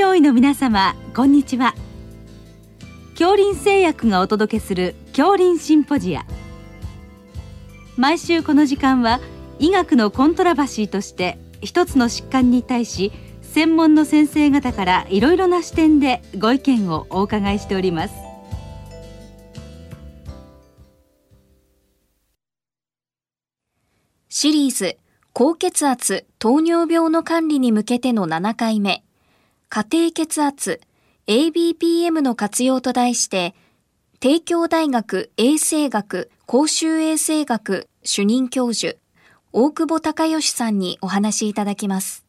上位の皆様こんにちは。恐林製薬がお届けする恐林シンポジア。毎週この時間は医学のコントラバシーとして一つの疾患に対し専門の先生方からいろいろな視点でご意見をお伺いしております。シリーズ高血圧糖尿病の管理に向けての7回目。家庭血圧 ABPM の活用と題して帝京大学衛生学公衆衛生学主任教授大久保隆義さんにお話しいただきます。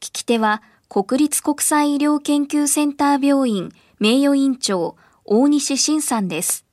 聞き手は国立国際医療研究センター病院名誉院長大西晋さんです。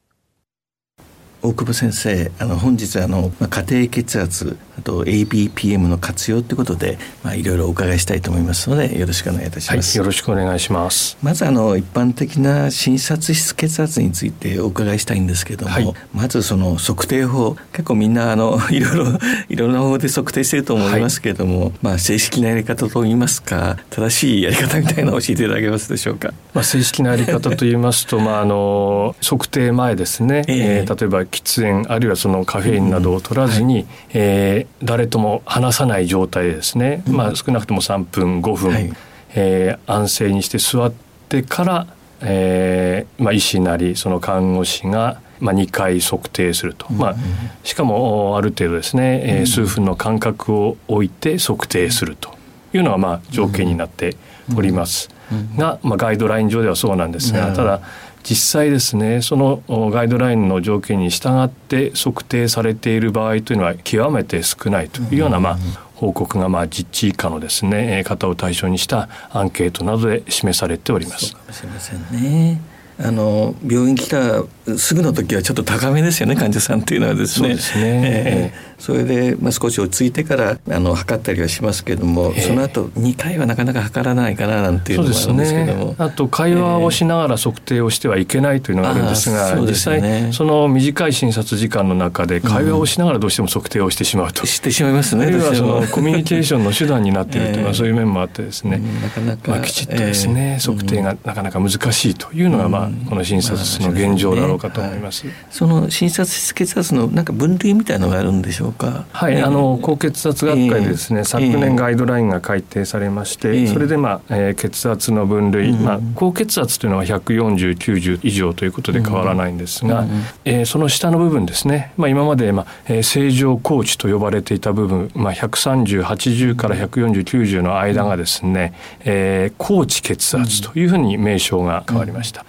大久保先生あの本日あの、まあ、家庭血圧あと ABPM の活用ということで、まあ、いろいろお伺いしたいと思いますのでよろしくお願いいたします、はい、よろしくお願いします。まずあの一般的な診察室血圧についてお伺いしたいんですけども、はい、まずその測定法。結構みんなあの いろいろいろんな方法で測定してると思いますけれども、はい、まあ正式なやり方といいますか正しいやり方みたいなのを教えていただけますでしょうか、まあ、正式なやり方といいますとまああの測定前ですね、えー、えー、例えば喫煙あるいはそのカフェインなどを取らずに、うんはい、えー、誰とも話さない状態ですね、うん、まあ、少なくとも3分5分、はい、えー、安静にして座ってから、えーまあ、医師なりその看護師がまあ、2回測定すると、まあ、しかもある程度ですね、えー、数分の間隔を置いて測定すると。いうのがまあ条件になっております。が、まあ、ガイドライン上ではそうなんですがただ実際ですねそのガイドラインの条件に従って測定されている場合というのは極めて少ないというような、まあ、報告がまあ実地以下のですね方を対象にしたアンケートなどで示されております。そうかもしれませんね。あの病院来たすぐの時はちょっと高めですよね患者さんっていうのはですね。そうですね。えーそれで、まあ、少し落ち着いてからあの測ったりはしますけれども、その後2回はなかなか測らないかななんていうのもあるんですけども、ね、あと会話をしながら測定をしてはいけないというのがあるんですが、えーね、実際その短い診察時間の中で会話をしながらどうしても測定をしてしまうと、うん、してしまいますねあるいはそのコミュニケーションの手段になっているというのは そういう面もあってですね、なかなか、まあ、きちっとですね、えー、測定がなかなか難しいというのが、まあ、この診察室の現状だろうかと思います。まあ、その診察室血圧のなんか分類みたいのがあるんでしょうか。はいあの高血圧学会でですね、昨年ガイドラインが改定されまして、それで、まあえー、血圧の分類、まあ、高血圧というのは14090以上ということで変わらないんですが、えー、その下の部分ですね、まあ、今まで、まあえー、正常高値と呼ばれていた部分、まあ、13080から14090の間がですね、えー、高値血圧というふうに名称が変わりました。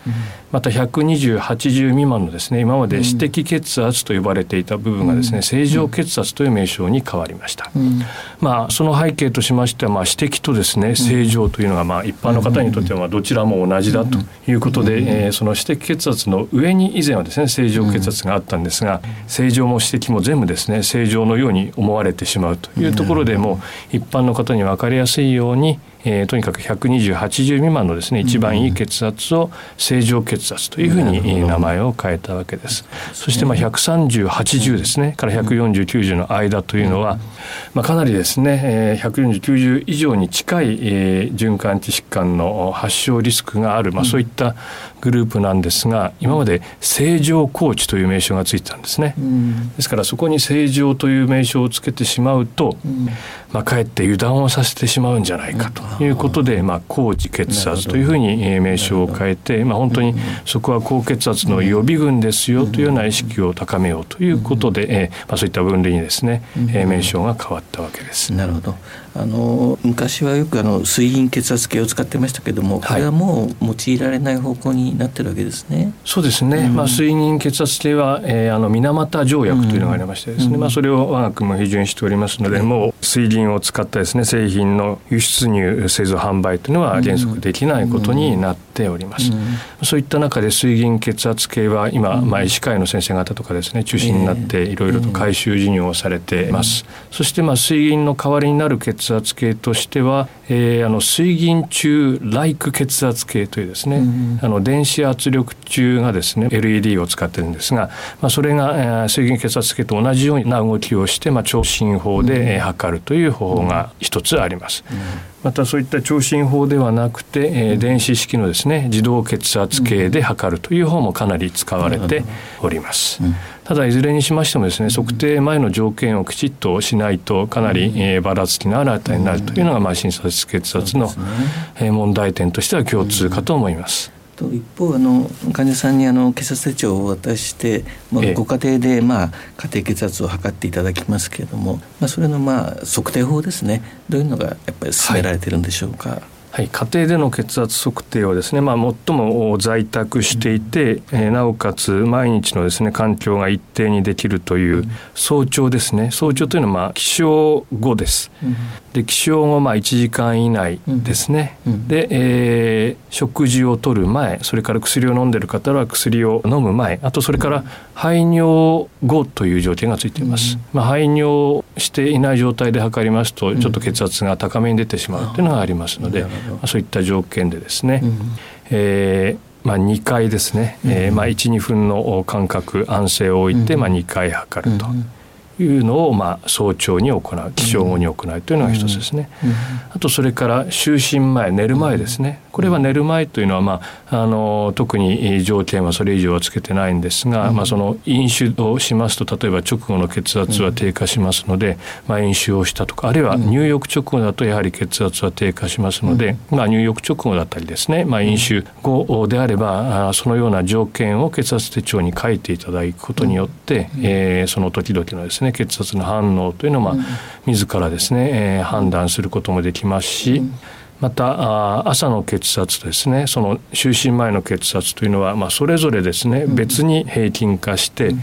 また12080未満のですね今まで私的血圧と呼ばれていた部分がですね、正常血圧という名称に変わりました、うん、まあその背景としましてはまあ私的とですね正常というのがまあ一般の方にとってはまあどちらも同じだということで、えー、その私的血圧の上に以前はですね正常血圧があったんですが正常も私的も全部ですね正常のように思われてしまうというところでも一般の方に分かりやすいようにえー、とにかく12080未満のですね一番いい血圧を正常血圧というふうに名前を変えたわけです。そしてまあ13080ですねから14090の間というのは、まあ、かなりですね、えー、14090以上に近い、えー、循環器疾患の発症リスクがある、まあ、そういったグループなんですが今まで正常高知という名称がついてたんですね、うん、ですからそこに正常という名称をつけてしまうと、うん、まあ、かえって油断をさせてしまうんじゃないかということで、まあ、高知血圧というふうに名称を変えて、まあ、本当にそこは高血圧の予備軍ですよというような意識を高めようということで、えまあ、そういった分類にですね、え名称が変わったわけです。なるほどあの昔はよくあの水銀血圧計を使ってましたけどもこれはもう用いられない方向になってるわけですね。そうですね、うん、まあ、水銀血圧計は、えー、あの水俣条約というのがありましてですね、うん、まあ、それを我が国も批准しておりますので、うん、もう水銀を使ったですね製品の輸出入製造販売というのは原則できないことになっております。そういった中で水銀血圧計は今、まあ、医師会の先生方とかですね中心になっていろいろと回収事業をされています。そしてまあ水銀の代わりになる血血圧計としては、えー、あの水銀中ライク血圧計というですね、うん、あの電子圧力中がですね LED を使ってるんですが、まあ、それが、えー、水銀血圧計と同じような動きをして、まあ、超進法で、うん、測るという方法が一つあります。うんまたそういった聴診法ではなくて、えー、電子式のですね自動血圧計で測るという方もかなり使われております。ただいずれにしましてもですね測定前の条件をきちっとしないとかなり、えー、ばらつきのある値になるというのが、まあ、診察血圧の、えー、問題点としては共通かと思います。と一方あの患者さんにあの血圧手帳を渡して、まあ、ご家庭で、まあ、家庭血圧を測っていただきますけれども、まあ、それのまあ測定法ですねどういうのがやっぱり進められてるんでしょうか？はいはい、家庭での血圧測定はですね、まあ、最も在宅していて、えー、なおかつ毎日のですね環境が一定にできるという早朝ですね。早朝というのはまあ起床後です、うん、で起床後まあ1時間以内ですね、うん。うん、で、えー、食事をとる前それから薬を飲んでる方は薬を飲む前あとそれから排尿後という条件がついています、まあ、排尿していない状態で測りますとちょっと血圧が高めに出てしまうというのがありますので、まあ、そういった条件でですね、うん、えーまあ、2回ですね、うん、えー、まあ、12分の間隔安静を置いて、まあ、2回測ると。うんいうのをまあ早朝に行う起床後に行うというのが一つですね、あとそれから就寝前寝る前ですねこれは寝る前というのは、まあ、あの特に条件はそれ以上はつけてないんですが、まあ、その飲酒をしますと例えば直後の血圧は低下しますので、まあ、飲酒をしたとかあるいは入浴直後だとやはり血圧は低下しますので、まあ、入浴直後だったりですね、まあ、飲酒後であればそのような条件を血圧手帳に書いていただくことによって、えー、その時々のですねね血圧の反応というのを、まあ、自らですね、えー、判断することもできますし、また朝の血圧ですね。その就寝前の血圧というのは、まあ、それぞれですね、別に平均化して、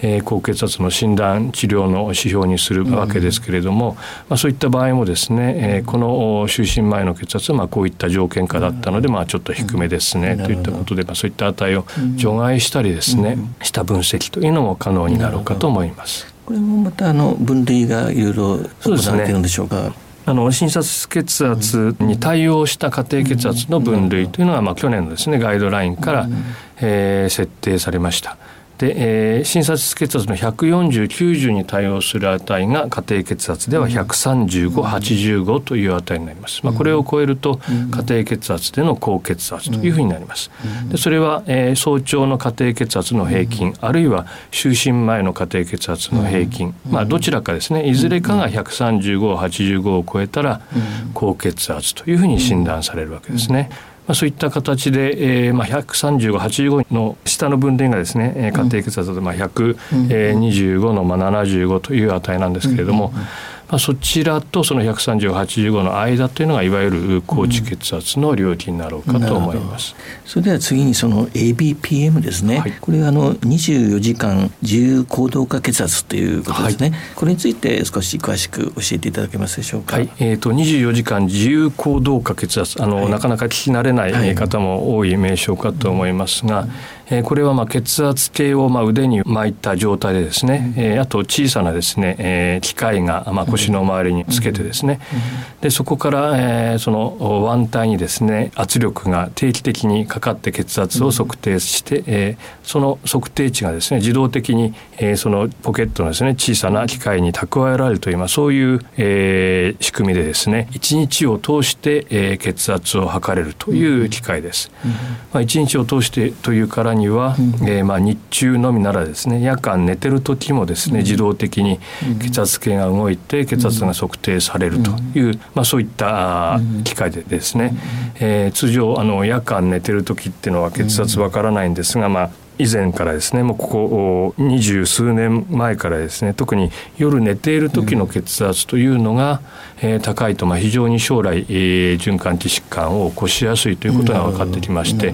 えー、高血圧の診断治療の指標にするわけですけれども、まあ、そういった場合もですね、えー、この就寝前の血圧はまあこういった条件下だったので、まあ、ちょっと低めですね、といったことで、まあ、そういった値を除外したりですね、した分析というのも可能になろうかと思います。これもまたあの分類がいろいろ行われてるんでしょうか。あの診察血圧に対応した家庭血圧の分類というのは、まあ、去年のですねガイドラインから、えー、設定されました。で、えー、診察血圧の14090に対応する値が家庭血圧では13585という値になります、まあ、これを超えると家庭血圧での高血圧というふうになります。でそれは、えー、早朝の家庭血圧の平均あるいは就寝前の家庭血圧の平均、まあ、どちらかですね。いずれかが13585を超えたら高血圧というふうに診断されるわけですね。まあ、そういった形で、えーまあ、135、85の下の分類がですね、家庭血圧だとまあ125のまあ75という値なんですけれども、まあ、そちらとその13085の間というのがいわゆる高知血圧の領域になろうかと思います。それでは次にその ABPM ですね、はい、これはあの24時間自由行動化血圧ということですね、はい、これについて少し詳しく教えていただけますでしょうか？はい、えーと、24時間自由行動化血圧。あの、はい、なかなか聞き慣れない方も多い名称かと思いますが、えこれはまあ血圧計をまあ腕に巻いた状態でですね、えあと小さなですね、え機械がまあ腰の周りにつけてですね、でそこから、えその腕帯にですね圧力が定期的にかかって血圧を測定して、えその測定値がですね自動的に、えそのポケットのですね小さな機械に蓄えられるという、まあ、そういう、え仕組みでですね1日を通して、え血圧を測れるという機械です。まあ、1日を通してというからには、うん、えー、まあ日中のみならですね夜間寝てる時もですね、自動的に血圧計が動いて血圧が測定されるという、まあ、そういった機械でですね、えー、通常あの夜間寝てる時っていうのは血圧わからないんですが、まあ、以前からですねもうここ二十数年前からですね特に夜寝ている時の血圧というのが、うん、えー、高いと、まあ、非常に将来、えー、循環器疾患を起こしやすいということが分かってきまして、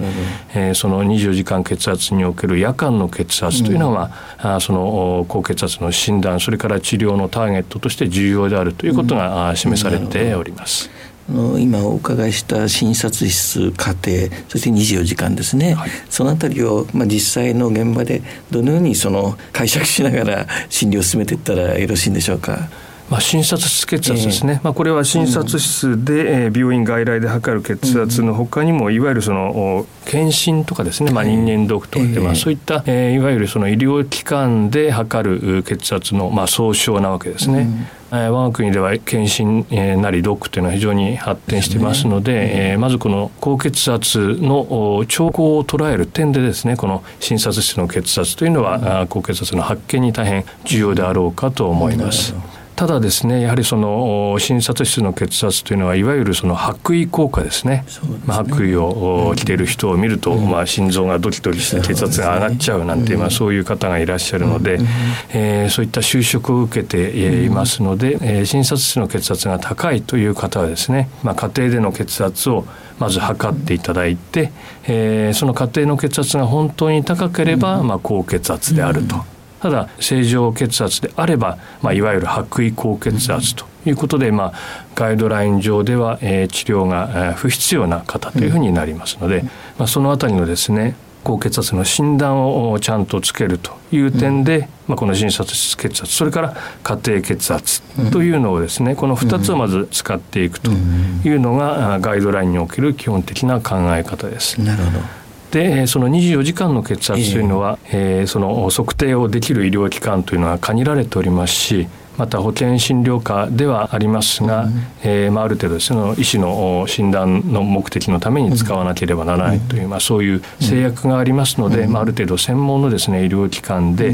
えー、その24時間血圧における夜間の血圧というのは、うん、あその高血圧の診断それから治療のターゲットとして重要であるということが示されております。の今お伺いした診察室家庭そして24時間ですね、はい、そのあたりを、まあ、実際の現場でどのようにその解釈しながら診療を進めていったらよろしいんでしょうか？まあ、診察室血圧ですね、えー、まあ、これは診察室で、えー、病院外来で測る血圧のほかにも、いわゆるその検診とかですね、まあ、人間ドックとかで、まあ、そういった、えー、いわゆるその医療機関で測る血圧の、まあ、総称なわけですね。我が国では検診なりドックというのは非常に発展していますので、で、えー、まずこの高血圧の兆候を捉える点でですねこの診察室の血圧というのは、高血圧の発見に大変重要であろうかと思います。ただですねやはりその診察室の血圧というのはいわゆるその白衣効果ですね、ね、まあ、白衣を着ている人を見ると、うん、まあ、心臓がドキドキして血圧が上がっちゃうなんて、まあ、そういう方がいらっしゃるので、うん、えー、そういった就職を受けていますので、えー、診察室の血圧が高いという方はですね、まあ、家庭での血圧をまず測っていただいて、えー、その家庭の血圧が本当に高ければ、まあ、高血圧であると。ただ正常血圧であれば、まあ、いわゆる白衣高血圧ということで、まあ、ガイドライン上では、えー、治療が不必要な方というふうになりますので、まあ、そのあたりのですね高血圧の診断をちゃんとつけるという点で、まあ、この診察室血圧それから家庭血圧というのをですねこの2つをまず使っていくというのがガイドラインにおける基本的な考え方です。なるほどでその24時間の血圧というのは、えー、その測定をできる医療機関というのは限られておりますしまた保険診療科ではありますが、うん、えー、まあ、ある程度その医師の診断の目的のために使わなければならないという、まあ、そういう制約がありますので、まあ、ある程度専門のですね医療機関で、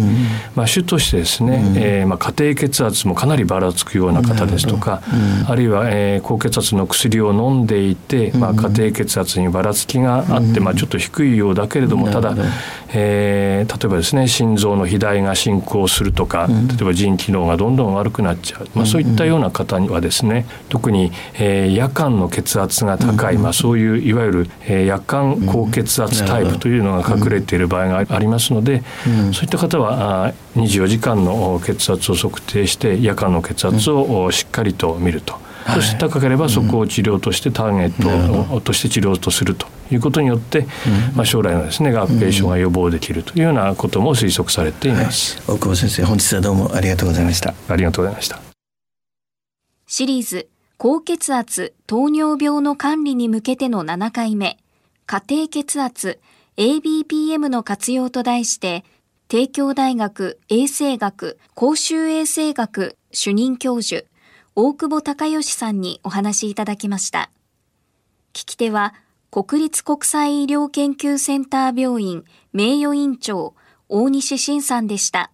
まあ、主としてですね、えー、まあ、家庭血圧もかなりばらつくような方ですとか、あるいは、えー、高血圧の薬を飲んでいて、まあ、家庭血圧にばらつきがあって、まあ、ちょっと低いようだけれどもただ、えー、例えばですね心臓の肥大が進行するとか、例えば腎機能がどんどん悪くなっちゃう、まあ、そういったような方にはですね特に、えー、夜間の血圧が高い、まあ、そういういわゆる、えー、夜間高血圧タイプというのが隠れている場合がありますので、そういった方は24時間の血圧を測定して夜間の血圧をしっかりと見ると。そして高ければそこを治療としてターゲットとして治療とするとい。うことによって、まあ、将来のですね合併症が予防できるとい。うようなことも推測されてい。ます、はい、大久保先生本日はどうもありがとうござい。ましたありがとうござい。ましたシリーズ高血圧糖尿病の管理に向けての7回目家庭血圧 ABPM の活用と題して帝京大学衛生学公衆衛生学主任教授大久保隆義さんにお話いただきました聞き手は国立国際医療研究センター病院名誉院長大西晋さんでした。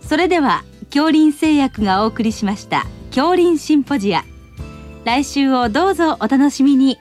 それでは恐林製薬がお送りしました恐林シンポジア。来週をどうぞお楽しみに。